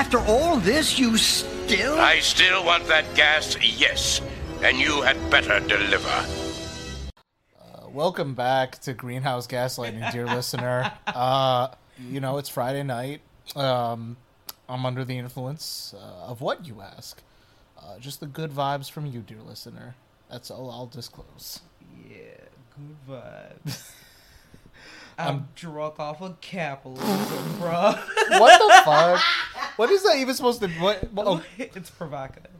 After all this, you still. I still want that gas, yes. And you had better deliver. Welcome back to Greenhouse Gaslighting, dear listener. Uh, you know, it's Friday night. Um, I'm under the influence uh, of what you ask. Uh, just the good vibes from you, dear listener. That's all I'll disclose. Yeah, good vibes. I'm drunk off of capitalism, bro. What the fuck? What is that even supposed to? What? what- oh, it's provocative.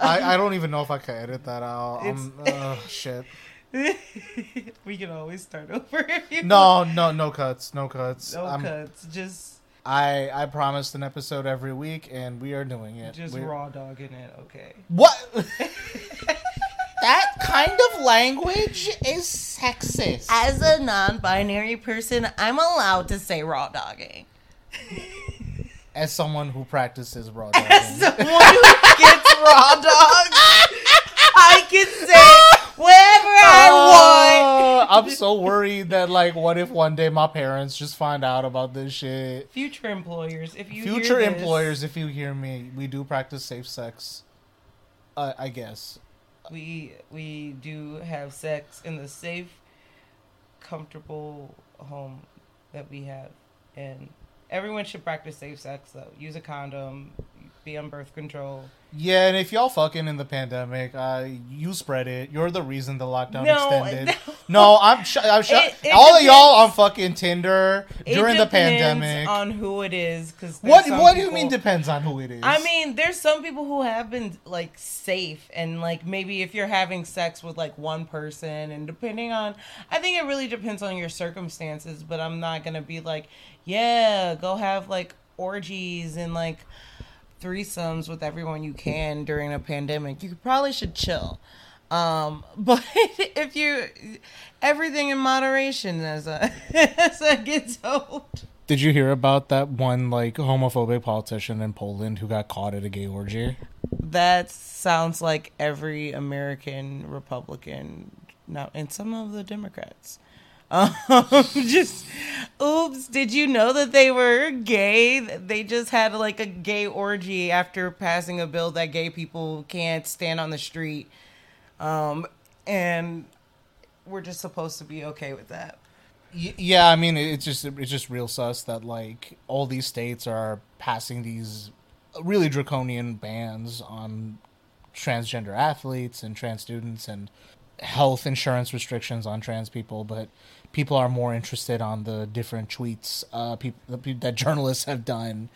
I, I don't even know if I can edit that out. Um, uh, shit. we can always start over if you No, no, no cuts, no cuts. No I'm- cuts. Just I I promised an episode every week, and we are doing it. just We're- raw dogging it. Okay. What? That kind of language is sexist. As a non-binary person, I'm allowed to say raw dogging. As someone who practices raw dogging. As dogging. someone who gets raw dogs, I can say whatever I want. Oh, I'm so worried that like, what if one day my parents just find out about this shit? Future employers, if you Future hear this- employers, if you hear me, we do practice safe sex. Uh, I guess. We we do have sex in the safe, comfortable home that we have, and everyone should practice safe sex. Though, use a condom, be on birth control. Yeah, and if y'all fucking in the pandemic, uh, you spread it. You're the reason the lockdown No, extended. no. No, I'm, sh- I'm sh- It- it all of y'all depends. on fucking Tinder during the pandemic. on who it is, because what What do you mean depends on who it is? I mean, there's some people who have been like safe, and like maybe if you're having sex with like one person, and depending on, I think it really depends on your circumstances. But I'm not gonna be like, yeah, go have like orgies and like threesomes with everyone you can during a pandemic. You probably should chill. Um, but if you everything in moderation, as I as I get told. Did you hear about that one like homophobic politician in Poland who got caught at a gay orgy? That sounds like every American Republican now, and some of the Democrats. Um, just, oops! Did you know that they were gay? They just had like a gay orgy after passing a bill that gay people can't stand on the street, um, and we're just supposed to be okay with that. Yeah, I mean it's just it's just real sus that like all these states are passing these really draconian bans on transgender athletes and trans students and health insurance restrictions on trans people, but people are more interested on the different tweets uh, peop- the pe- that journalists have done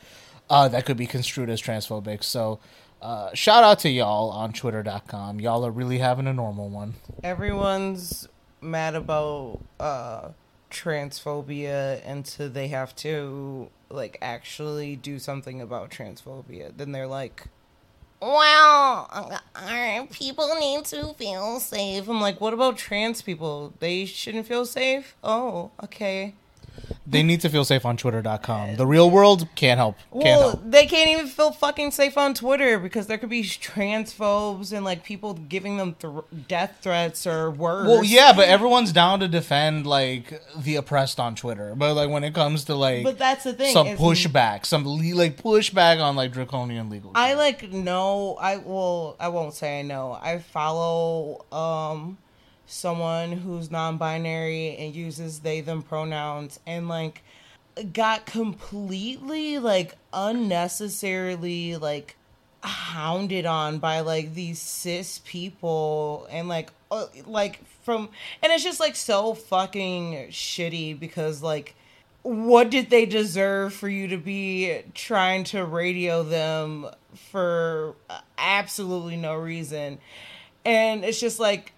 uh, that could be construed as transphobic. So, uh, shout out to y'all on Twitter.com. Y'all are really having a normal one. everyone's mad about uh transphobia until they have to like actually do something about transphobia then they're like well uh, people need to feel safe. I'm like what about trans people? They shouldn't feel safe? Oh okay They need to feel safe on Twitter.com. The real world can't help. Can't well help. they can't even feel fucking safe on twitter because there could be transphobes and like people giving them th- death threats or worse Well, yeah, but everyone's down to defend like the oppressed on Twitter. But like when it comes to like But that's the thing, some pushback, some le- like pushback on like draconian legal. I like know I will I won't say I know. I follow um someone who's non-binary and uses they them pronouns and like got completely like unnecessarily like hounded on by like these cis people and like uh, like from and it's just like so fucking shitty because like what did they deserve for you to be trying to radio them for absolutely no reason? And it's just like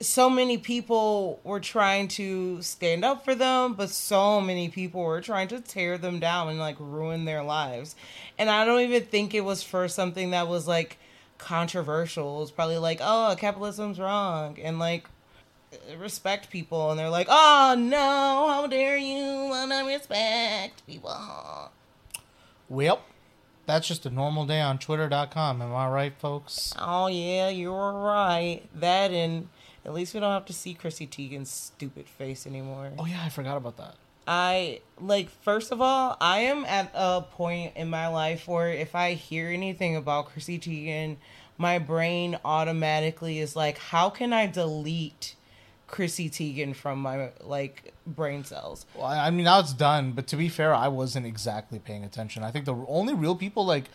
so many people were trying to stand up for them, but so many people were trying to tear them down and like ruin their lives. And I don't even think it was for something that was like controversial. It was probably like, oh, capitalism's wrong. And like, respect people. And they're like, oh no, how dare you want to respect people. Well, that's just a normal day on Twitter.com. Am I right, folks? Oh yeah, you're right. That and at least we don't have to see Chrissy Teigen's stupid face anymore. Oh yeah, I forgot about that. I like first of all, I am at a point in my life where if I hear anything about Chrissy Teigen, my brain automatically is like, how can I delete Chrissy Teigen from my like brain cells? Well, I mean, now it's done. But to be fair, I wasn't exactly paying attention. I think the only real people like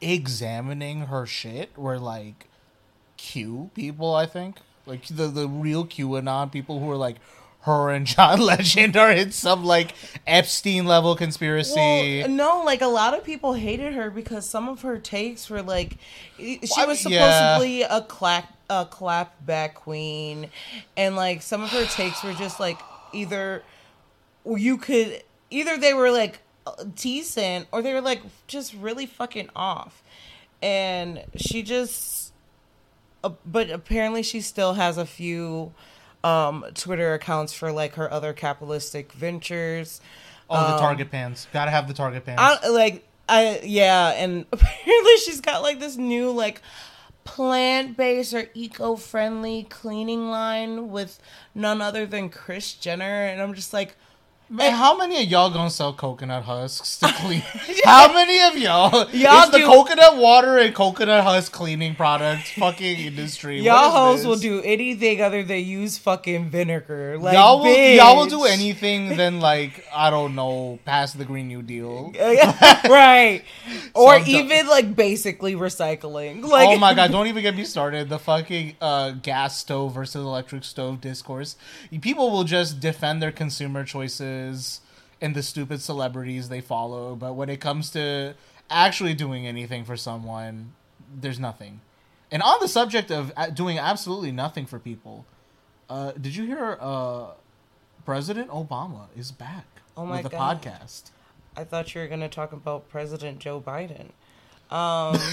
examining her shit were like Q people. I think like the the real QAnon people who are like her and John Legend are in some like Epstein level conspiracy. Well, no, like a lot of people hated her because some of her takes were like she Well, was yeah. supposedly a clap a clapback queen, and like some of her takes were just like either you could either they were like decent or they were like just really fucking off, and she just uh, but apparently she still has a few um Twitter accounts for like her other capitalistic ventures. oh, the Target pants. Gotta have the Target pants. I, like I yeah, and apparently she's got like this new like plant-based or eco-friendly cleaning line with none other than Kris Jenner and I'm just like Man, how many of y'all gonna sell coconut husks to clean? how many of y'all? Y'all the do- coconut water and coconut husk cleaning product fucking industry. y'all hoes will do anything other than use fucking vinegar. Like y'all will y'all will do anything than like I don't know, pass the Green New Deal. right. Or Some- even like basically recycling. Like oh my god, don't even get me started. The fucking uh, gas stove versus electric stove discourse. People will just defend their consumer choices and the stupid celebrities they follow, but when it comes to actually doing anything for someone, there's nothing. And on the subject of uh, doing absolutely nothing for people, uh, did you hear uh, President Obama is back Oh my with a God. podcast? I thought you were gonna talk about President Joe Biden. Um,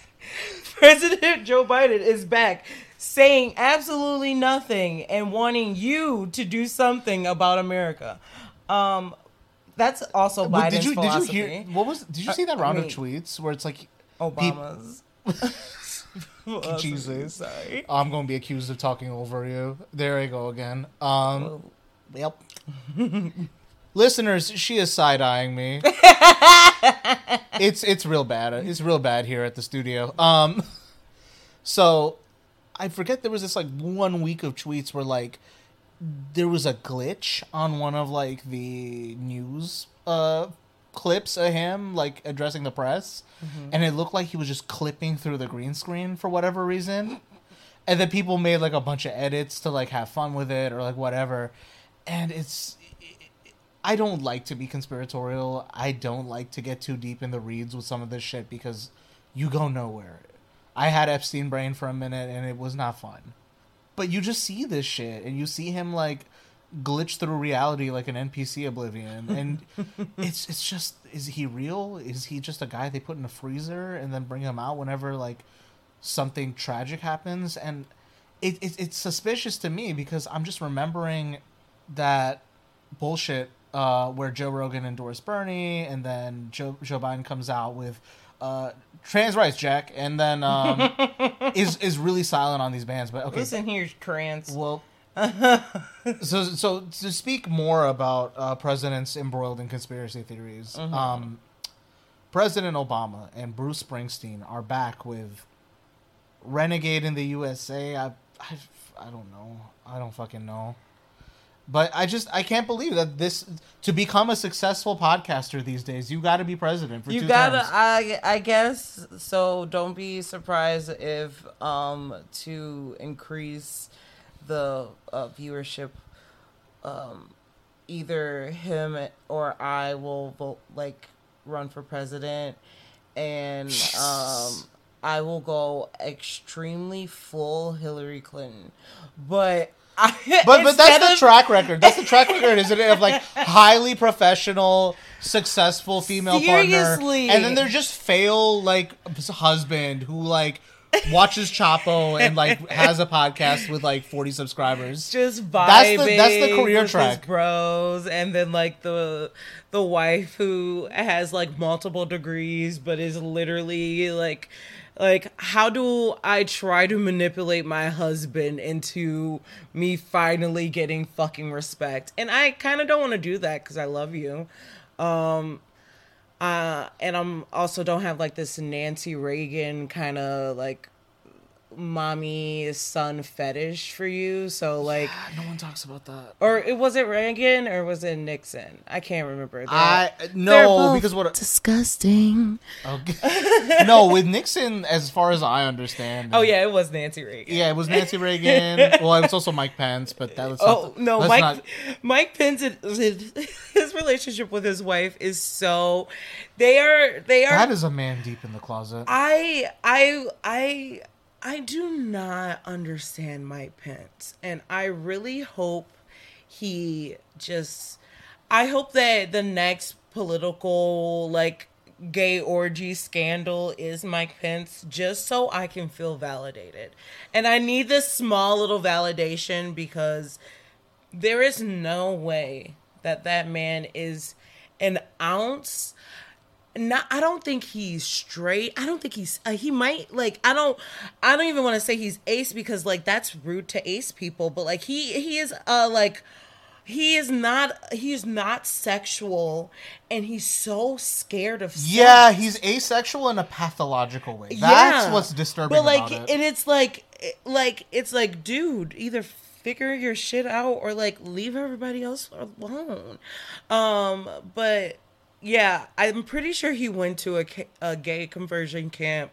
President Joe Biden is back, saying absolutely nothing and wanting you to do something about America. Um, that's also Biden's did you philosophy. did you hear what was did you see that I round mean- of tweets where it's like Obama's? philosophy, Jesus. sorry. I'm going to be accused of talking over you. There I go again. Um, Oh. yep. Listeners, she is side eyeing me. it's it's real bad. It's real bad here at the studio. Um, so I forget there was this like one week of tweets where like there was a glitch on one of like the news uh clips of him like addressing the press and it looked like he was just clipping through the green screen for whatever reason and then people made like a bunch of edits to like have fun with it or like whatever and it's i don't like to be conspiratorial. I don't like to get too deep in the reads with some of this shit because you go nowhere i had epstein brain for a minute and it was not fun. But you just see this shit and you see him like glitch through reality like an npc oblivion and it's it's just is he real? Is he just a guy they put in a freezer and then bring him out whenever like something tragic happens? And it, it it's suspicious to me because i'm just remembering that bullshit uh, where Joe Rogan endorsed Bernie, and then Joe Joe Biden comes out with uh, trans rights, Jack, and then um, is is really silent on these bands. But okay, Listen here, trans. well, so so to speak more about uh, presidents embroiled in conspiracy theories, um, President Obama and Bruce Springsteen are back with "Renegade in the USA." I, I, I don't know. I don't fucking know. But I just I can't believe that this to become a successful podcaster these days, you got to be president for you two gotta terms. i i guess so don't be surprised if um to increase the uh, viewership um either him or i will vote like run for president and um i will go extremely full hillary clinton but I, But but that's instead the track record. That's the track record, isn't it? Of like highly professional, successful female Seriously. partner, and then there's just fail like husband who like watches Chapo and like has a podcast with like 40 subscribers. just vibing. That's the- that's the career track. Bros, and then like the the wife who has like multiple degrees, but is literally like like how do I try to manipulate my husband into me finally getting fucking respect? And I kind of don't want to do that because I love you. Um uh and I'm also don't have like this Nancy Reagan kind of like mommy son fetish for you. So like no one talks about that. or it was it Reagan or was it Nixon? I can't remember. They're- I they're no because what disgusting. okay. no with Nixon as far as I understand. Oh yeah, it was Nancy Reagan. yeah, it was Nancy Reagan. well, it was also Mike Pence, but that was Oh no, let's Mike not- Mike Pence his, his relationship with his wife is so they are they are that is a man deep in the closet. I I I I do not understand Mike Pence, and I really hope he just. I hope that the next political like gay orgy scandal is Mike Pence, just so I can feel validated, and I need this small little validation because there is no way that that man is an ounce not I don't think he's straight. I don't think he's uh, he might like I don't I don't even want to say he's ace because like that's rude to ace people, but like he he is uh like he is not he's not sexual and he's so scared of sex. yeah, he's asexual in a pathological way. That's Yeah. what's disturbing But like it. and it's like like it's like dude, either figure your shit out or like leave everybody else alone. Um but yeah, I'm pretty sure he went to a, a gay conversion camp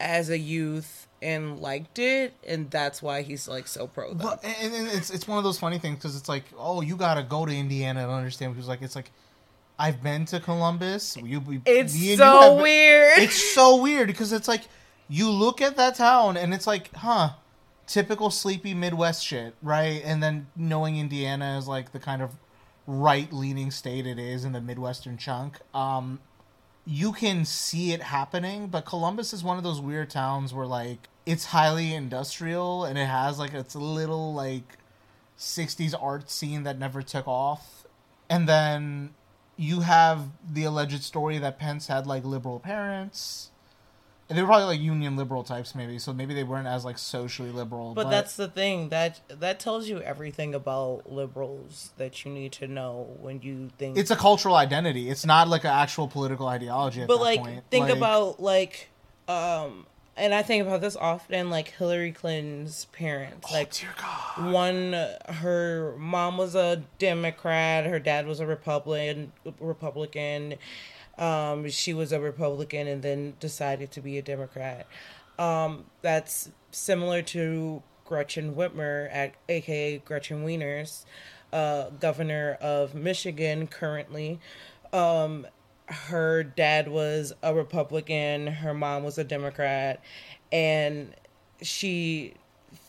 as a youth and liked it and that's why he's like so pro them. Well, and, and it's it's one of those funny things because it's like, oh, you gotta go to Indiana to understand. Because like, it's like, I've been to Columbus. You, It's you so been- weird. It's so weird because it's like you look at that town and it's like, huh, typical sleepy Midwest shit, right? And then knowing Indiana is like the kind of right leaning state it is in the Midwestern chunk, um, you can see it happening. But Columbus is one of those weird towns where like it's highly industrial and it has like its a little like 60s art scene that never took off. And then you have the alleged story that Pence had like liberal parents. And they were probably like union liberal types, maybe. So maybe they weren't as like socially liberal. But, that's the thing that that tells you everything about liberals that you need to know when you think. it's a cultural identity. It's not like an actual political ideology. At but that like, point. think Like, about like, um, and I think about this often. Like Hillary Clinton's parents, like Oh, dear God. one, her mom was a Democrat, her dad was a Republican. Republican. Um, she was a Republican and then decided to be a Democrat. Um, that's similar to Gretchen Whitmer, at, aka Gretchen Wieners, uh, governor of Michigan currently. Um, her dad was a Republican, her mom was a Democrat, and she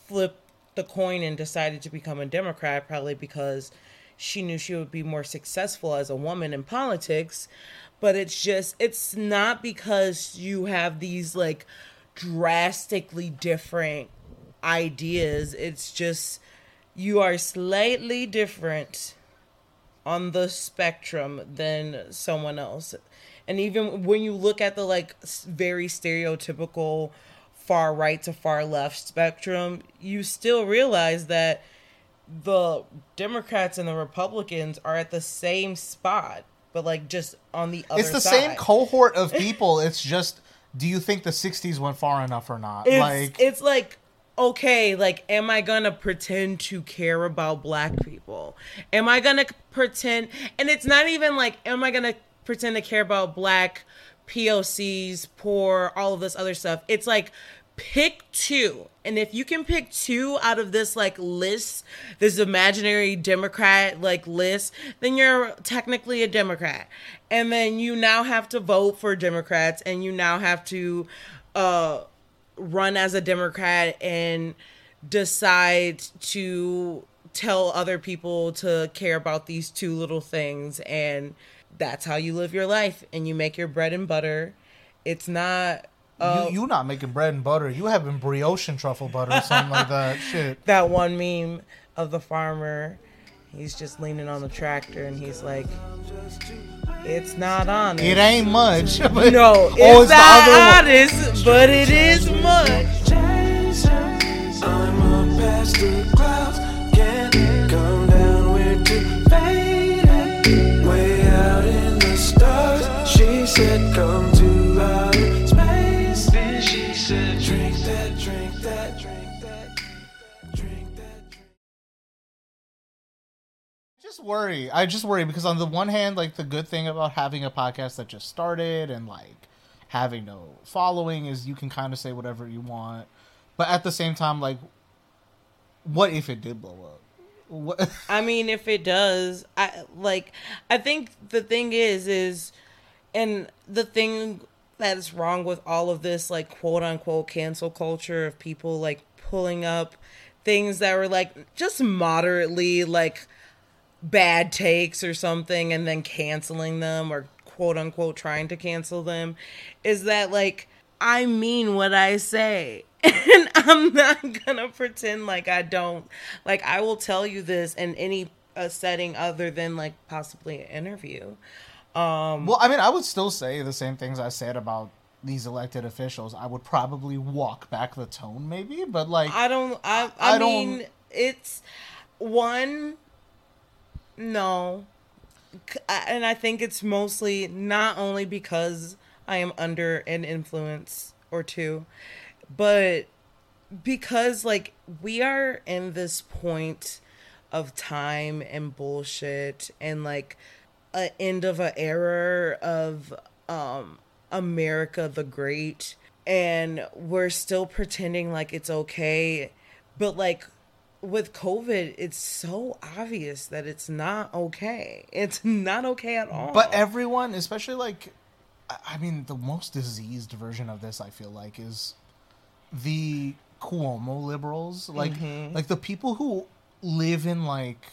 flipped the coin and decided to become a Democrat probably because she knew she would be more successful as a woman in politics. But it's just, it's not because you have these like drastically different ideas. It's just you are slightly different on the spectrum than someone else. And even when you look at the like very stereotypical far right to far left spectrum, you still realize that the Democrats and the Republicans are at the same spot, but like just on the other It's the side. same cohort of people. it's just, do you think the '60s went far enough or not? it's, like, it's like okay like am i gonna pretend to care about black people am i gonna pretend and it's not even like am i gonna pretend to care about black pocs poor all of this other stuff it's like pick two. And if you can pick two out of this like list this imaginary democrat like list then you're technically a democrat. And then you now have to vote for democrats and you now have to uh run as a Democrat and decide to tell other people to care about these two little things. And that's how you live your life and you make your bread and butter. It's not you uh, you not making bread and butter. You having brioche and truffle butter or something like that. Shit. that one meme of the farmer. He's just leaning on the tractor and he's like, "It's not honest." It ain't much. No, Oh, it's, the not other one. honest, but it is much. I'm up past just worry. I just worry because on the one hand, like the good thing about having a podcast that just started and like having no following is you can kind of say whatever you want. But at the same time, like, what if it did blow up? What? I mean, if it does, I like. I think the thing is, is, and the thing that's wrong with all of this, like quote unquote cancel culture of people like pulling up things that were like just moderately like bad takes or something and then canceling them or quote unquote trying to cancel them is that like I mean what I say and I'm not gonna pretend like I don't like I will tell you this in any uh, setting other than like possibly an interview well, I mean, I would still say the same things I said about these elected officials. I would probably walk back the tone, maybe, but like, I don't. I. I, I don't- mean, it's one. No, and I think it's mostly not only because I am under an influence or two, but because like we are in this point of time and bullshit and like a end of an era of um America the Great and we're still pretending like it's okay but like with COVID it's so obvious that it's not okay. It's not okay at all. But everyone, especially like, I- mean, the most diseased version of this, I feel like, is the Cuomo liberals, like, Mm-hmm. like the people who live in like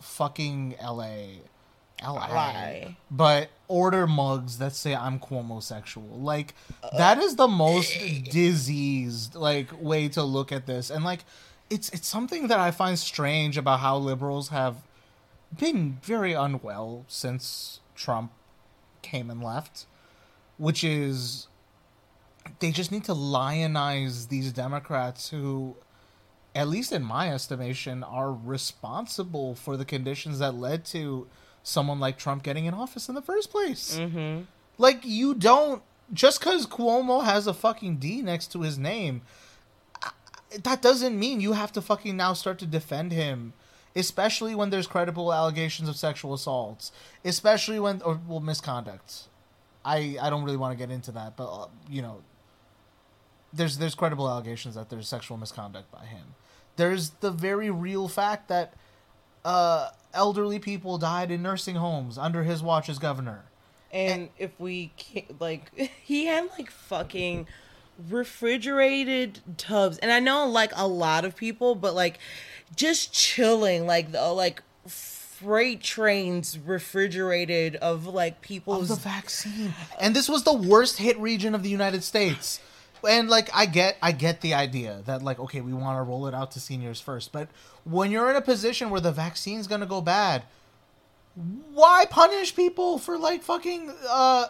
fucking L.A. LA, LA. but order mugs that say I'm Cuomo sexual. Like that is the most diseased like way to look at this. And like it's it's something that I find strange about how liberals have been very unwell since Trump came and left, which is they just need to lionize these Democrats who, at least in my estimation, are responsible for the conditions that led to someone like Trump getting in office in the first place. Mm-hmm. Like, you don't, just because Cuomo has a fucking D next to his name, that doesn't mean you have to fucking now start to defend him. Especially when there's credible allegations of sexual assaults, especially when or well misconduct. I I don't really want to get into that, but uh, you know, there's there's credible allegations that there's sexual misconduct by him. There's the very real fact that uh, elderly people died in nursing homes under his watch as governor. And if we like, he had like fucking refrigerated tubs, and I know like a lot of people, but like just chilling, like the like freight trains refrigerated of like Of people's. the vaccine, and this was the worst hit region of the United States. And like I get, I get the idea that like okay, we want to roll it out to seniors first, but when you're in a position where the vaccine's gonna go bad, why punish people for like fucking uh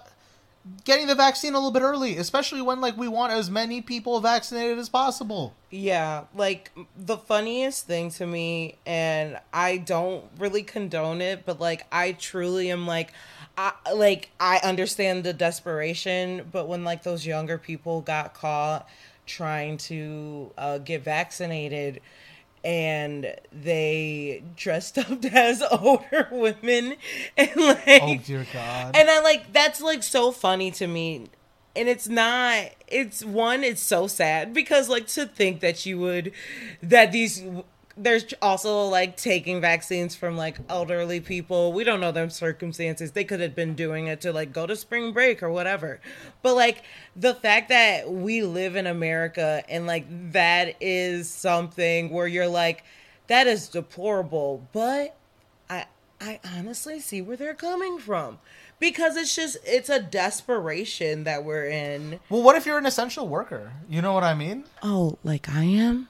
getting the vaccine a little bit early, especially when like we want as many people vaccinated as possible. Yeah, like the funniest thing to me, and I don't really condone it, but like I truly am like, I like I understand the desperation, but when like those younger people got caught trying to uh, get vaccinated. And they dressed up as older women, and like, Oh dear God! and I like that's like so funny to me. And it's not it's one it's so sad because like to think that you would that these there's also like taking vaccines from like elderly people. We don't know their circumstances. They could have been doing it to like go to spring break or whatever. But like the fact that we live in America and like that is something where you're like that is deplorable, but I I honestly see where they're coming from because it's just it's a desperation that we're in. Well, what if you're an essential worker? You know what I mean? Oh, like I am.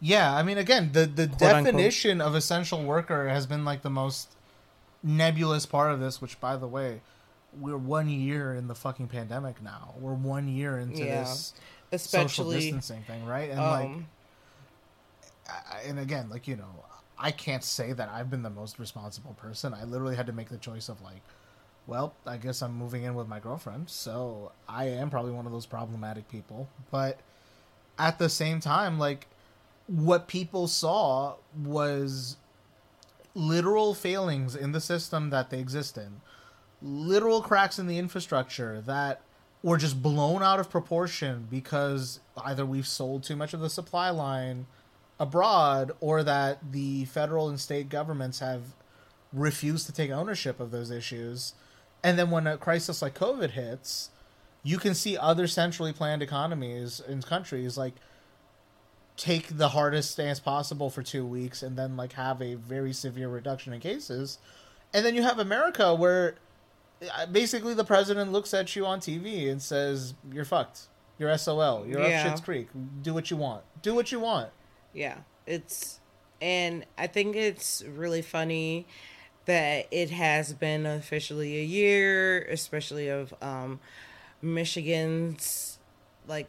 Yeah, I mean, again, the the Quote, unquote. definition of essential worker has been like the most nebulous part of this. Which, by the way, we're one year in the fucking pandemic now. We're one year into Yeah. this social distancing thing, right? And like, um, I- and again, like you know, I can't say that I've been the most responsible person. I literally had to make the choice of like, well, I guess I'm moving in with my girlfriend, so I am probably one of those problematic people. But at the same time, like, what people saw was literal failings in the system that they exist in, literal cracks in the infrastructure that were just blown out of proportion because either we've sold too much of the supply line abroad or that the federal and state governments have refused to take ownership of those issues. And then when a crisis like COVID hits, you can see other centrally planned economies in countries like take the hardest stance possible for two weeks and then like have a very severe reduction in cases. And then you have America where uh, basically the president looks at you on TV and says, You're fucked. You're SOL. You're Yeah. up Shit's Creek. Do what you want. Do what you want. Yeah, it's and I think it's really funny that it has been officially a year, especially of um Michigan's like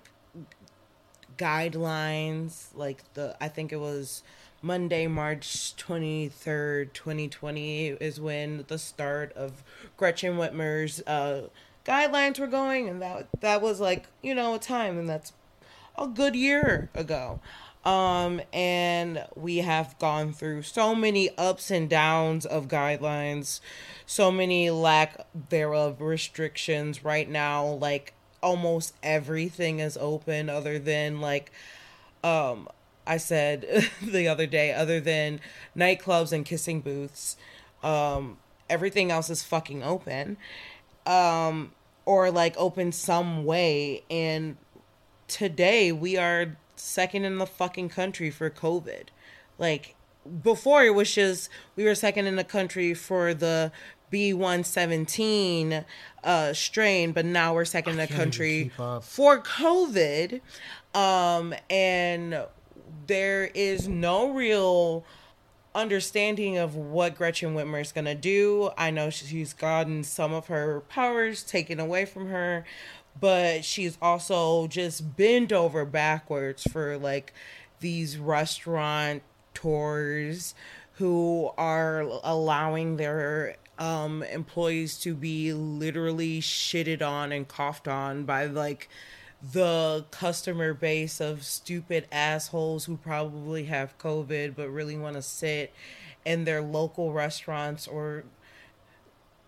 guidelines, like the I think it was Monday, March 23rd, 2020 is when the start of Gretchen Whitmer's uh guidelines were going and that that was like, you know, a time and that's a good year ago. Um, and we have gone through so many ups and downs of guidelines, so many lack thereof restrictions right now. Like almost everything is open other than like, um, I said the other day, other than nightclubs and kissing booths, um, everything else is fucking open. Um, or like open some way. And today we are second in the fucking country for COVID. Like before it was just we were second in the country for the B117 uh strain, but now we're second in the country for COVID. Um and there is no real understanding of what Gretchen Whitmer is going to do. I know she's gotten some of her powers taken away from her, but she's also just bent over backwards for like these restaurant tours who are allowing their um employees to be literally shitted on and coughed on by like the customer base of stupid assholes who probably have COVID but really want to sit in their local restaurants or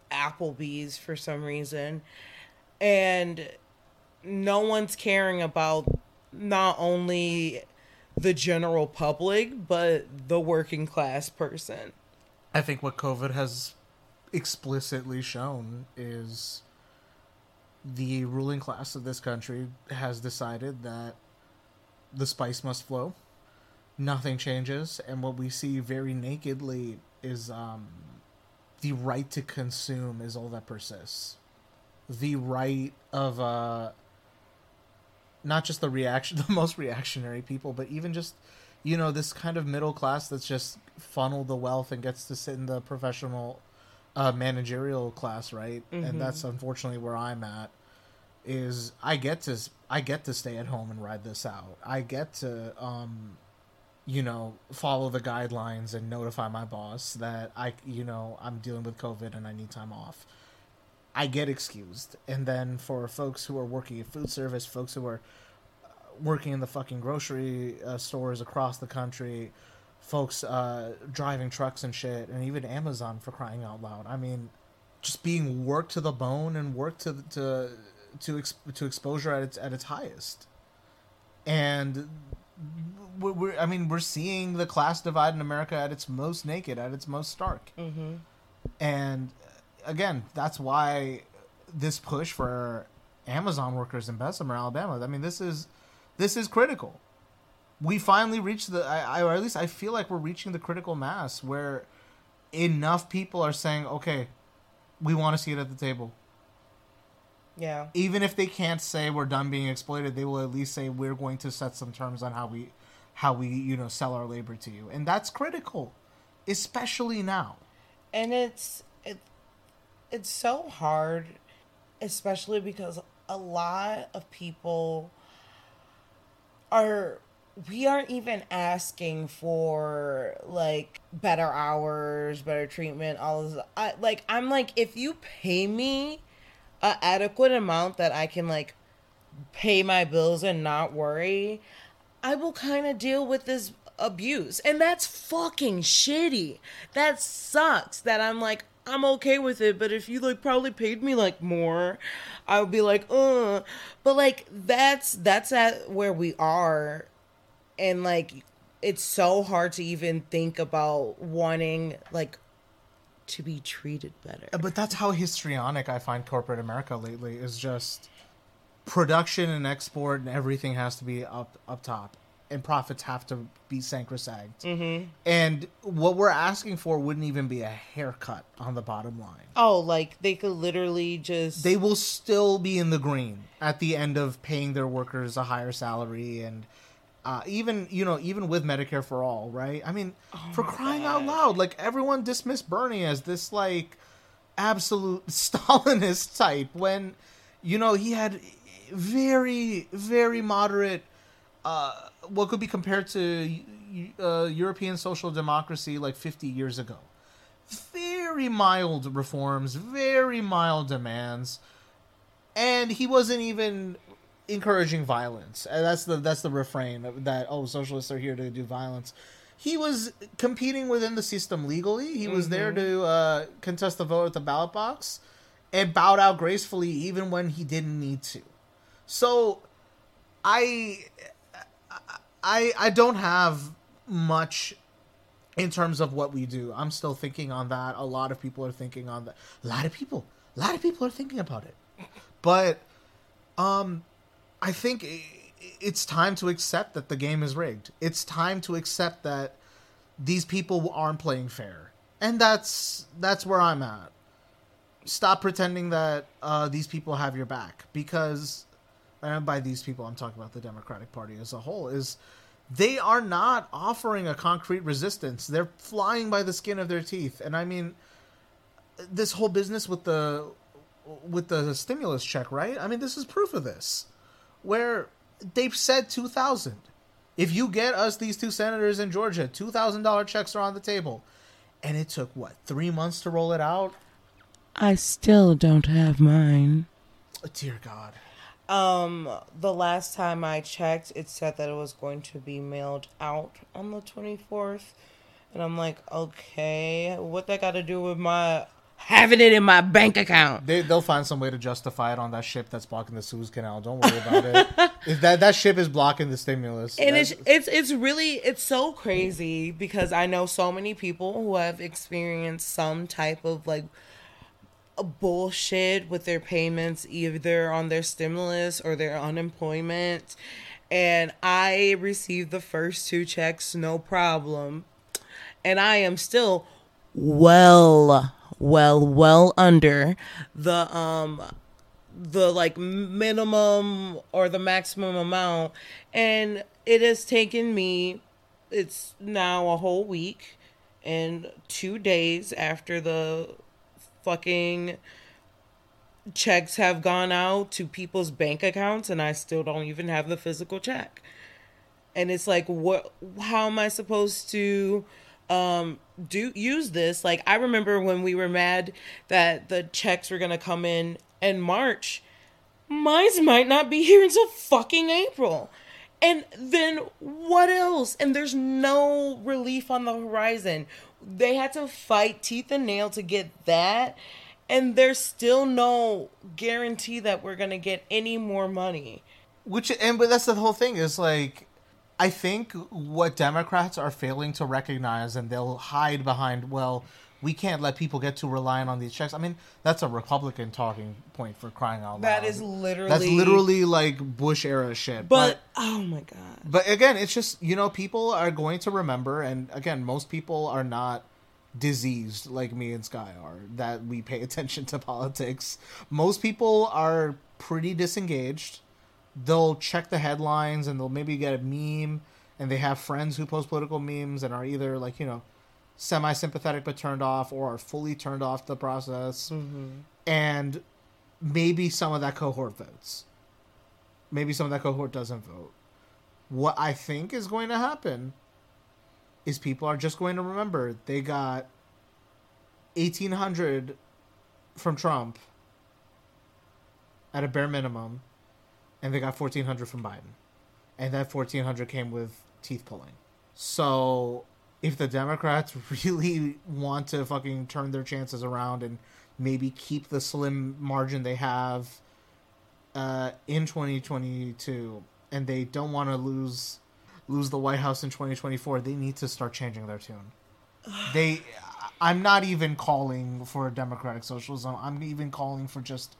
Applebee's for some reason. And no one's caring about not only the general public but the working class person. I think what COVID has explicitly shown is the ruling class of this country has decided that the spice must flow. Nothing changes, and what we see very nakedly is um, the right to consume is all that persists. The right of uh, not just the reaction, the most reactionary people, but even just you know this kind of middle class that's just funneled the wealth and gets to sit in the professional uh, managerial class, right? And that's unfortunately where I'm at. Is I get to I get to stay at home and ride this out. I get to um, you know follow the guidelines and notify my boss that I you know I'm dealing with COVID and I need time off. I get excused, and then for folks who are working in food service, folks who are uh, working in the fucking grocery uh, stores across the country, folks uh, driving trucks and shit, and even Amazon for crying out loud. I mean, just being worked to the bone and worked to to to to exposure at its at its highest, and we're, we're I mean we're seeing the class divide in America at its most naked, at its most stark, mm-hmm. and uh, again, that's why this push for Amazon workers in Bessemer, Alabama. I mean, this is this is critical. We finally reached the, I, I, or at least I feel like we're reaching the critical mass where enough people are saying, okay, we want to see it at the table. Yeah. Even if they can't say we're done being exploited, they will at least say we're going to set some terms on how we how we, you know, sell our labor to you. And that's critical, especially now. and it's it, it's so hard especially because a lot of people are we aren't even asking for like better hours better treatment all of I, like i'm like if you pay me a adequate amount that i can like pay my bills and not worry I will kind of deal with this abuse. And that's fucking shitty. That sucks that I'm like, I'm okay with it, but if you like probably paid me like more, I would be like, uh. But like that's that's at where we are, and like it's so hard to even think about wanting like to be treated better. But that's how histrionic I find corporate America lately is just production and export and everything has to be up up top and profits have to be sacrosanct. Mm-hmm. And what we're asking for wouldn't even be a haircut on the bottom line. Oh, like they could literally just They will still be in the green at the end of paying their workers a higher salary and uh, even you know even with Medicare for all, right? I mean, for crying out loud, like everyone dismissed Bernie as this like absolute Stalinist type when you know he had very very moderate uh, what could be compared to uh, European social democracy like 50 years ago. Very mild reforms, very mild demands, and he wasn't even encouraging violence. And that's the that's the refrain that. Oh, socialists are here to do violence. He was competing within the system legally. He was there to uh, contest the vote at the ballot box, and bowed out gracefully even when he didn't need to. So, I I I don't have much in terms of what we do. I'm still thinking on that. A lot of people are thinking on that. A lot of people, a lot of people are thinking about it. But um I think it's time to accept that the game is rigged. It's time to accept that these people aren't playing fair. And that's that's where I'm at. Stop pretending that uh, these people have your back because and by these people I'm talking about the Democratic Party as a whole, is they are not offering a concrete resistance. They're flying by the skin of their teeth. And I mean this whole business with the with the stimulus check, right? I mean this is proof of this. Where they've said 2000. If you get us these two senators in Georgia, $2,000 checks are on the table. And it took what, 3 months to roll it out? I still don't have mine. Oh, dear god. Um, the last time I checked, it said that it was going to be mailed out on the 24th. And I'm like, okay, what that got to do with my having it in my bank account? They they'll find some way to justify it on that ship that's blocking the Suez Canal. Don't worry about it. If that that ship is blocking the stimulus. And it's it's it's really it's so crazy because I know so many people who have experienced some type of like a bullshit with their payments either on their stimulus or their unemployment and I received the first two checks no problem and I am still well well well under the um the like minimum or the maximum amount. And it has taken me it's now a whole week and 2 days after the fucking checks have gone out to people's bank accounts and I still don't even have the physical check. And it's like what how am i supposed to um do use this. Like i remember when we were mad that the checks were gonna come in in march. Mine might not be here until fucking april. And then what else? And there's no relief on the horizon. They had to fight teeth and nail to get that. And there's still no guarantee that we're gonna get any more money. Which and but that's the whole thing is like I think what Democrats are failing to recognize and they'll hide behind well we can't let people get too reliant on these checks. I mean, that's a Republican talking point for crying out loud. That is literally That's literally like Bush era shit. But oh my god. but again, it's just you know people are going to remember, and again, most people are not diseased like me and Sky are that we pay attention to politics. Most people are pretty disengaged. They'll check the headlines and they'll maybe get a meme and they have friends who post political memes and are either like, you know, semi sympathetic but turned off or are fully turned off the process. Mm-hmm. And maybe some of that cohort votes. Maybe some of that cohort doesn't vote. What I think is going to happen is people are just going to remember they got 1800 from Trump at a bare minimum and they got 1400 from Biden. And that 1400 came with teeth pulling. So if the Democrats really want to fucking turn their chances around and maybe keep the slim margin they have uh, in 2022 and they don't want to lose lose the White House in 2024, they need to start changing their tune. They I'm not even calling for democratic socialism. I'm even calling for just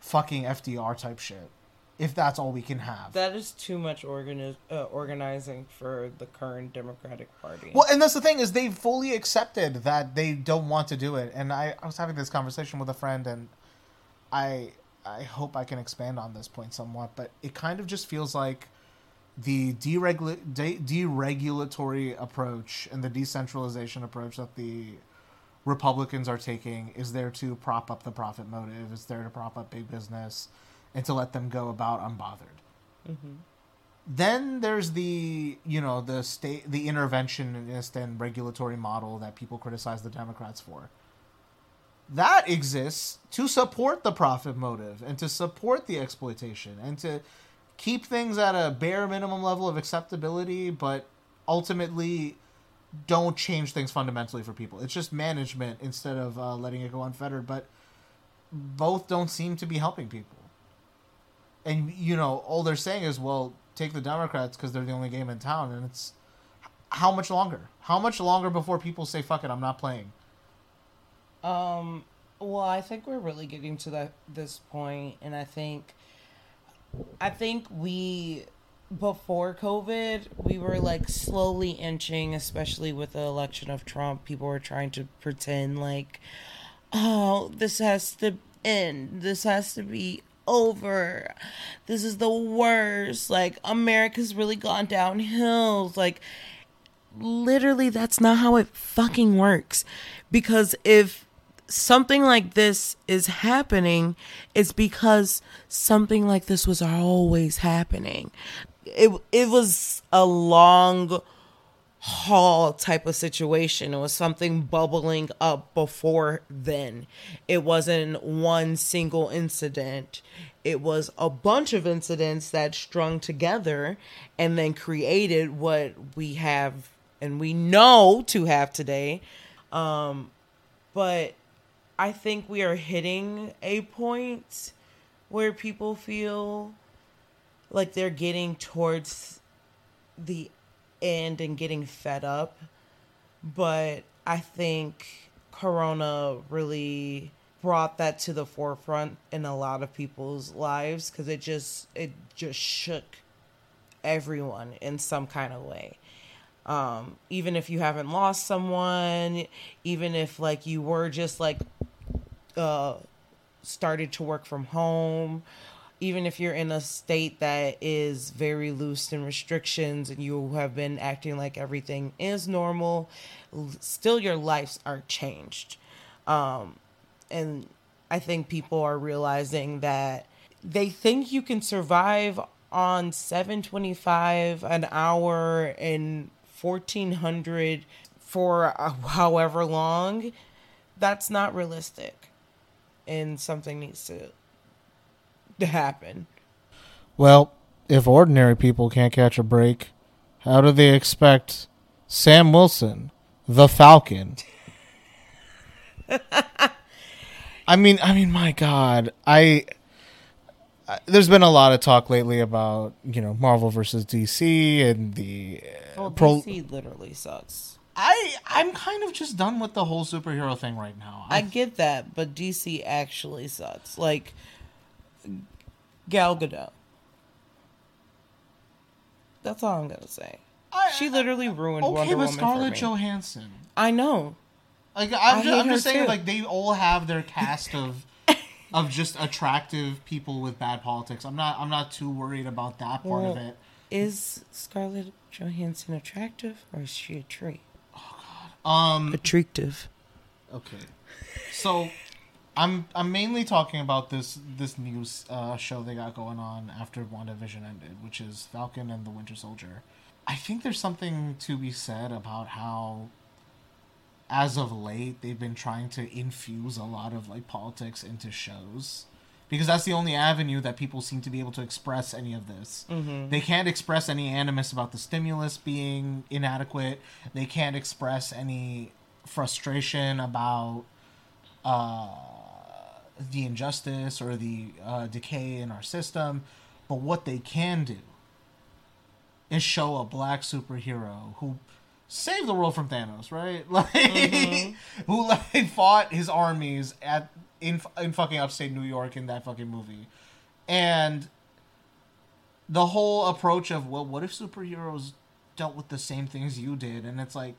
fucking FDR type shit. If that's all we can have. That is too much organi- uh, organizing for the current Democratic Party. Well, and that's the thing is they fully accepted that they don't want to do it. And I, I was having this conversation with a friend, and I I hope I can expand on this point somewhat. But it kind of just feels like the deregula- de- deregulatory approach and the decentralization approach that the Republicans are taking is there to prop up the profit motive. It's there to prop up big business and to let them go about unbothered. Then there's the you know the state the interventionist and regulatory model that people criticize the democrats for. That exists to support the profit motive and to support the exploitation and to keep things at a bare minimum level of acceptability but ultimately don't change things fundamentally for people. It's just management instead of uh, letting it go unfettered but both don't seem to be helping people and you know all they're saying is well take the democrats because they're the only game in town and it's how much longer how much longer before people say fuck it i'm not playing Um, well, I think we're really getting to that this point, and I think, I think we before COVID, we were like slowly inching, especially with the election of Trump. People were trying to pretend like, oh, this has to end. This has to be over. This is the worst. Like America's really gone downhill. Like literally that's not how it fucking works because if something like this is happening it's because something like this was always happening it it was a long haul type of situation. It was something bubbling up before then. It wasn't one single incident. It was a bunch of incidents that strung together and then created what we have and we know to have today. Um, but I think we are hitting a point where people feel like they're getting towards the end and getting fed up. But I think Corona really brought that to the forefront in a lot of people's lives because it just it just shook everyone in some kind of way um, even if you haven't lost someone, even if like you were just like uh, started to work from home, even if you're in a state that is very loose in restrictions and you have been acting like everything is normal, still your lives are changed. Um, and I think people are realizing that they think you can survive on 725 an hour and 1400 for however long that's not realistic and something needs to to happen. Well if ordinary people can't catch a break how do they expect sam wilson the falcon? I mean i mean my god i I- there's been a lot of talk lately about you know Marvel versus DC and the uh, well pro- dc literally sucks. I I'm kind of just done with the whole superhero thing right now. i get that but dc actually sucks. Like gal gadot that's all i'm gonna say she literally ruined okay, Wonder but Woman Scarlett for me. Johansson. I know. Like I I'm, just, I'm just saying, too. like they all have their cast of of just attractive people with bad politics. I'm not I'm not too worried about that part of it. Is Scarlett Johansson attractive or is she a tree? Um, Attractive. okay, so I'm I'm mainly talking about this this news uh, show they got going on after WandaVision ended, which is Falcon and the Winter Soldier. I think there's something to be said about how as of late they've been trying to infuse a lot of like politics into shows because that's the only avenue that people seem to be able to express any of this. They can't express any animus about the stimulus being inadequate. They can't express any frustration about uh, the injustice or the uh, decay in our system. But what they can do is show a black superhero who saved the world from Thanos, right? Like who like fought his armies at in in fucking upstate New York in that fucking movie. And the whole approach of well what if superheroes dealt with the same things you did and it's like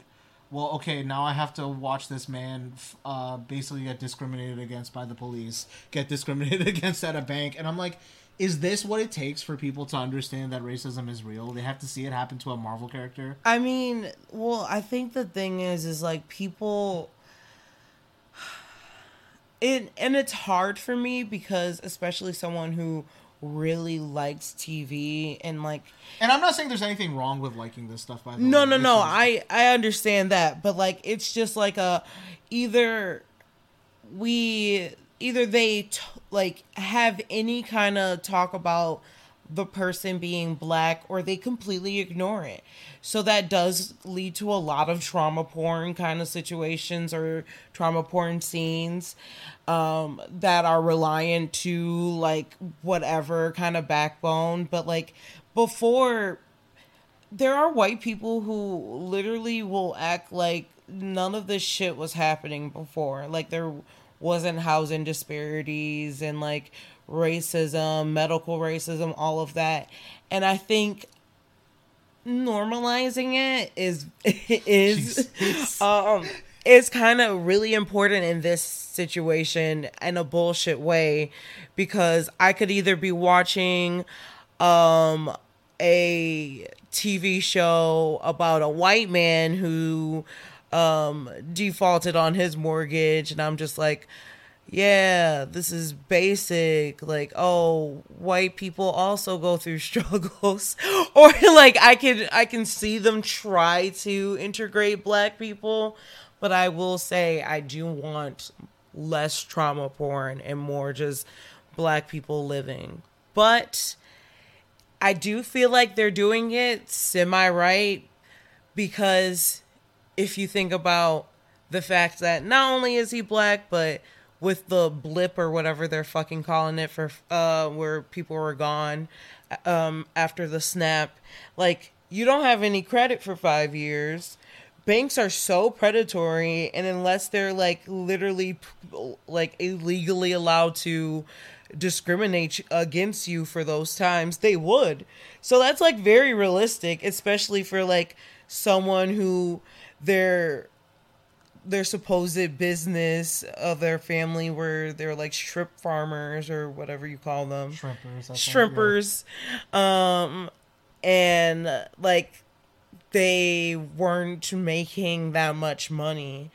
well okay now i have to watch this man uh, basically get discriminated against by the police get discriminated against at a bank and i'm like is this what it takes for people to understand that racism is real they have to see it happen to a marvel character I mean, well, I think the thing is, is like people. It and it's hard for me because, especially someone who really likes TV and like and i'm not saying there's anything wrong with liking this stuff by the no way. no This no. i i understand that. But like it's just like a either we either they t- like have any kind of talk about the person being black or they completely ignore it so that does lead to a lot of trauma porn kind of situations or trauma porn scenes um, that are reliant to like whatever kind of backbone but like before there are white people who literally will act like none of this shit was happening before. Like there wasn't housing disparities and like racism, medical racism, all of that. And I think normalizing it is is um is kind of really important in this situation in a bullshit way because I could either be watching um a TV show about a white man who um defaulted on his mortgage and I'm just like yeah, this is basic. Like, oh, white people also go through struggles. or like I can I can see them try to integrate black people, but I will say I do want less trauma porn and more just black people living. But I do feel like they're doing it semi right because if you think about the fact that not only is he black, but with the blip or whatever they're fucking calling it for uh where people were gone um after the snap, like you don't have any credit for 5 years. Banks are so predatory and unless they're like literally like illegally allowed to discriminate against you for those times, they would. So that's like very realistic, especially for like someone who their their supposed business of their family where they're like shrimp farmers or whatever you call them. Shrimpers I think, shrimpers. Um and like they weren't making that much money.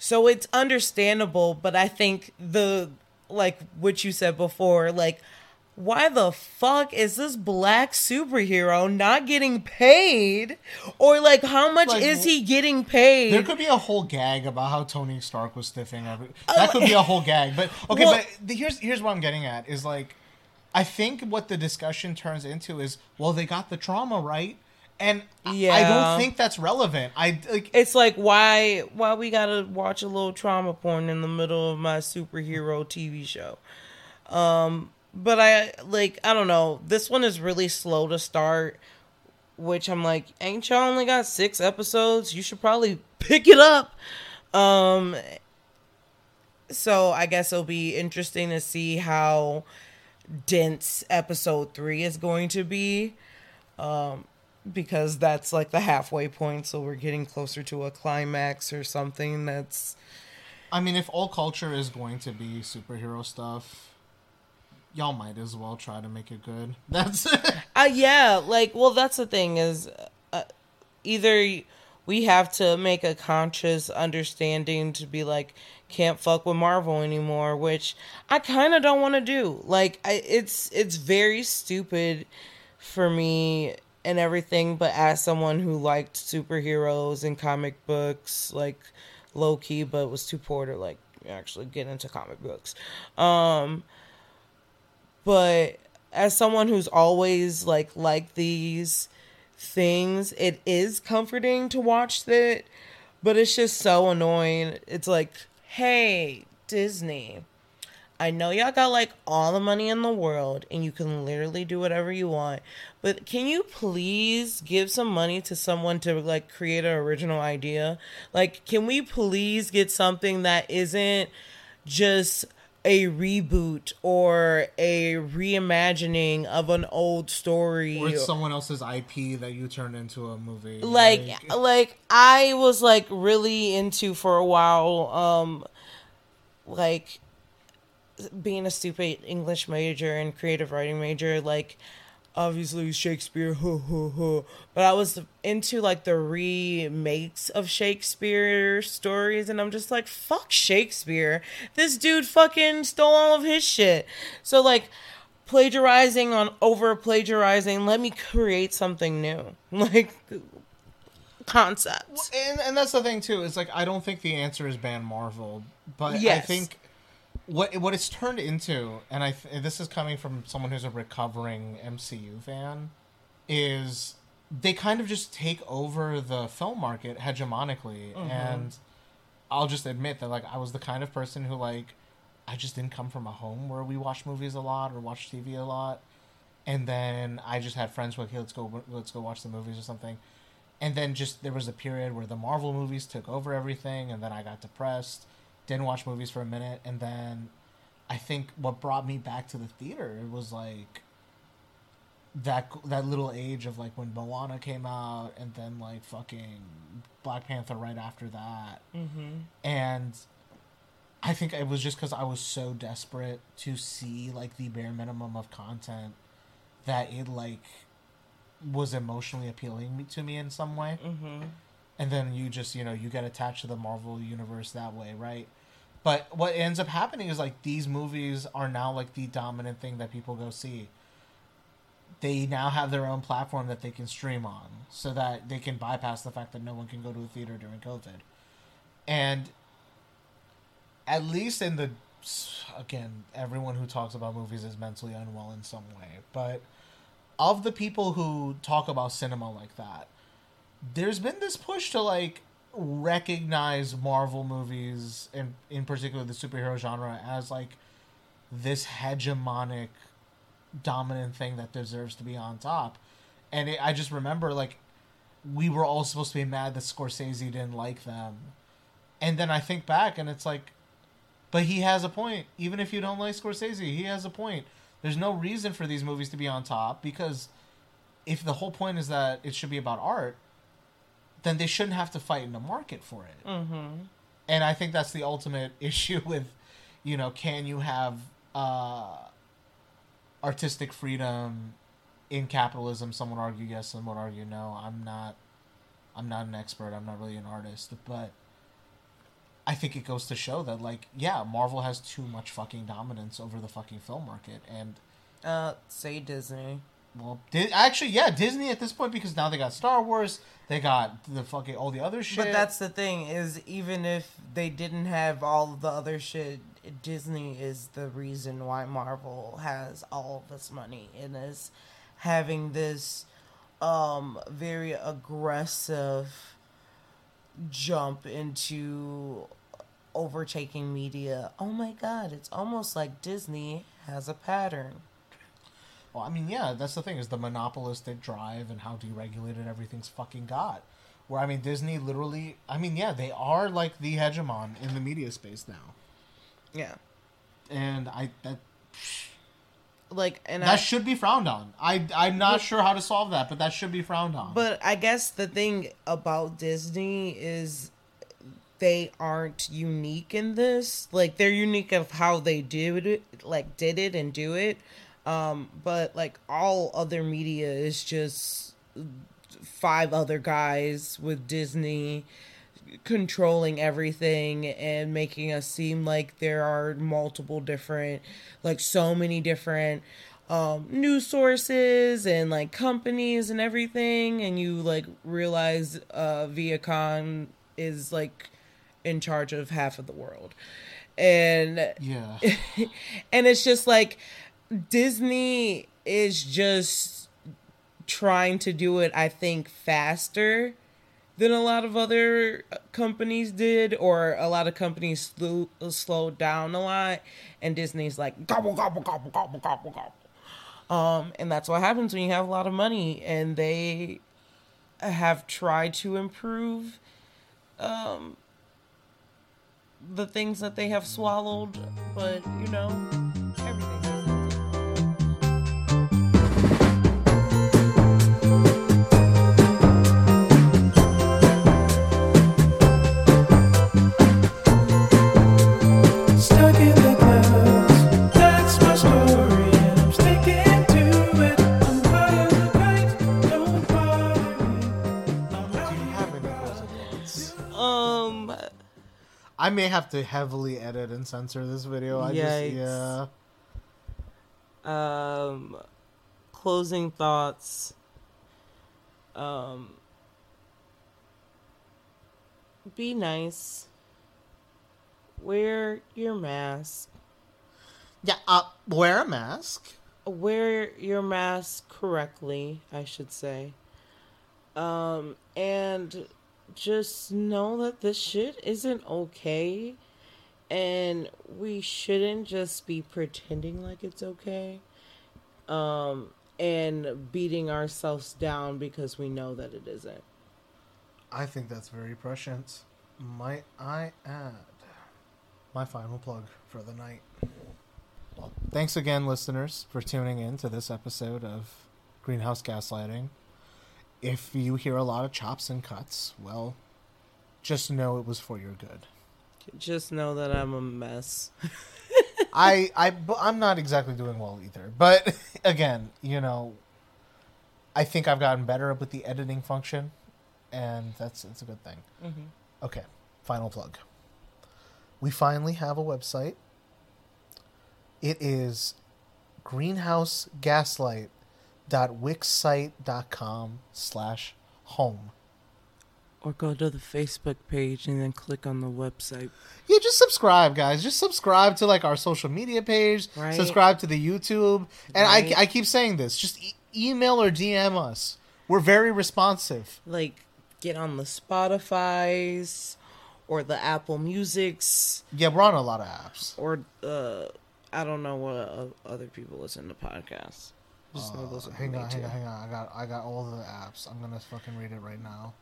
So it's understandable but i think the like what you said before like why the fuck is this black superhero not getting paid or like how much Like, is he getting paid There could be a whole gag about how Tony Stark was stiffing every. That could be a whole gag, but okay. Well- but the, here's here's what I'm getting at is like, I think what the discussion turns into is well they got the trauma right, and yeah. I don't think that's relevant. I like it's like why why we gotta watch a little trauma porn in the middle of my superhero TV show. Um, but I like I don't know. This one is really slow to start, which I'm like, ain't y'all only got six episodes? You should probably pick it up. Um, so I guess it'll be interesting to see how dense episode three is going to be. Um, because that's like the halfway point. So we're getting closer to a climax or something that's. I mean, if all culture is going to be superhero stuff, y'all might as well try to make it good. That's Uh, yeah, like, well, that's the thing is uh, either we have to make a conscious understanding to be like, can't fuck with Marvel anymore, which I kind of don't want to do. Like, I, it's it's very stupid for me and everything, but as someone who liked superheroes and comic books, like low key, but was too poor to like actually get into comic books. Um, but as someone who's always like like these things it is comforting to watch that but it's just so annoying. It's like hey disney i know y'all got like all the money in the world and you can literally do whatever you want but can you please give some money to someone to like create an original idea? Like can we please get something that isn't just a reboot or a reimagining of an old story or it's someone else's IP that you turned into a movie. like like I was like really into for a while um like being a stupid English major and creative writing major like obviously Shakespeare but I was into like the remakes of Shakespeare stories and I'm just like fuck Shakespeare. This dude fucking stole all of his shit. So like plagiarizing on over plagiarizing let me create something new. Like concept and and that's the thing too. Is like I don't think the answer is ban Marvel, but I think what what it's turned into, and I th- this is coming from someone who's a recovering MCU fan, is they kind of just take over the film market hegemonically, mm-hmm. and I'll just admit that like I was the kind of person who like I just didn't come from a home where we watched movies a lot or watched TV a lot, and then I just had friends who like, hey, let's go let's go watch the movies or something. And then just there was a period where the Marvel movies took over everything, and then I got depressed, didn't watch movies for a minute, and then I think what brought me back to the theater was like that that little age of like when Moana came out, and then like fucking Black Panther right after that, mm-hmm. and I think it was just because I was so desperate to see like the bare minimum of content that it like was emotionally appealing to me in some way. Mm-hmm. And then you just, you know, you get attached to the Marvel universe that way, right? But what ends up happening is like these movies are now like the dominant thing that people go see. They now have their own platform that they can stream on so that they can bypass the fact that no one can go to a theater during COVID. And at least in the again, everyone who talks about movies is mentally unwell in some way, but of the people who talk about cinema like that, there's been this push to like recognize Marvel movies and in particular the superhero genre as like this hegemonic dominant thing that deserves to be on top. And it, I just remember like we were all supposed to be mad that Scorsese didn't like them. And then I think back and it's like but he has a point. Even if you don't like Scorsese, he has a point. There's no reason for these movies to be on top because if the whole point is that it should be about art, then they shouldn't have to fight in the market for it. Mm-hmm. And I think that's the ultimate issue with, you know, can you have uh, artistic freedom in capitalism? Some would argue yes, some would argue no. I'm not. I'm not an expert. I'm not really an artist, but I think it goes to show that, like, yeah, Marvel has too much fucking dominance over the fucking film market, and uh say disney well, Di- actually, yeah, Disney at this point because now they got Star Wars, they got the fucking all the other shit. But that's the thing is even if they didn't have all the other shit, Disney is the reason why Marvel has all this money and is having this um very aggressive jump into overtaking media. Oh my god, it's almost like Disney has a pattern. Well, I mean, yeah, that's the thing is the monopolistic drive and how deregulated everything's fucking got. Where I mean, Disney literally, I mean, yeah, they are like the hegemon in the media space now, Yeah. and I that like and That I, should be frowned on. I I'm not sure how to solve that, but that should be frowned on. But I guess the thing about Disney is they aren't unique in this. Like they're unique of how they did it, like did it and do it. Um, but like all other media is just five other guys with Disney controlling everything and making us seem like there are multiple different like so many different um news sources and like companies and everything and you like realize uh Viacom is like in charge of half of the world and yeah. and it's just like Disney is just trying to do it I think faster than a lot of other companies did or a lot of companies slew, slowed down a lot and Disney's like gobble gobble gobble gobble gobble gobble. Um and that's what happens when you have a lot of money and they have tried to improve um the things that they have swallowed but you know I may have to heavily edit and censor this video. I Yikes. just yeah. um closing thoughts um be nice wear your mask Yeah, uh, wear a mask. wear your mask correctly i should say um and just know that this shit isn't okay and we shouldn't just be pretending like it's okay um and beating ourselves down because we know that it isn't I think that's very prescient. Might I add my final plug for the night? Well, thanks again, listeners, for tuning in to this episode of Greenhouse Gaslighting. If you hear a lot of chops and cuts, well, just know it was for your good. just know that i'm a mess I I I'm not exactly doing well either. But again, you know, I think I've gotten better with the editing function, and that's that's a good thing. Mm-hmm. Okay, final plug. We finally have a website. It is greenhousegaslight.wixsite.com slash home. or go to the facebook page and then click on the website Yeah, just subscribe, guys. Just subscribe to like our social media page. Right. Subscribe to the YouTube, and Right. I I keep saying this. Just e- email or DM us. We're very responsive. like get on the spotify's or the apple musics Yeah, we're on a lot of apps. or uh i don't know what other people listen to podcasts just know those Uh, Hang on, hang on, hang on. I got I got all the apps. I'm gonna fucking read it right now.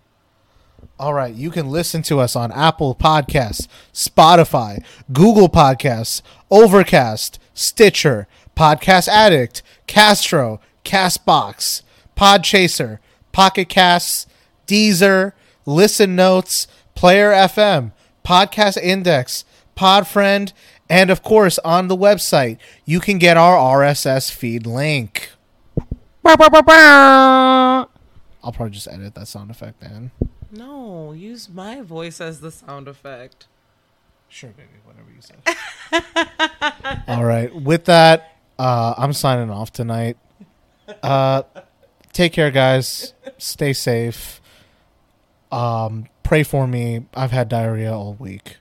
All right, you can listen to us on Apple Podcasts, Spotify, Google Podcasts, Overcast, Stitcher, Podcast Addict, Castro, Castbox, Podchaser, Pocket Casts, Deezer, Listen Notes, Player FM, Podcast Index, Podfriend, and of course on the website you can get our RSS feed link. I'll probably just edit that sound effect in. no use my voice as the sound effect Sure, baby, whatever you say. All right. With that, uh, I'm signing off tonight. Uh, take care, guys. Stay safe. Um, pray for me. I've had diarrhea all week.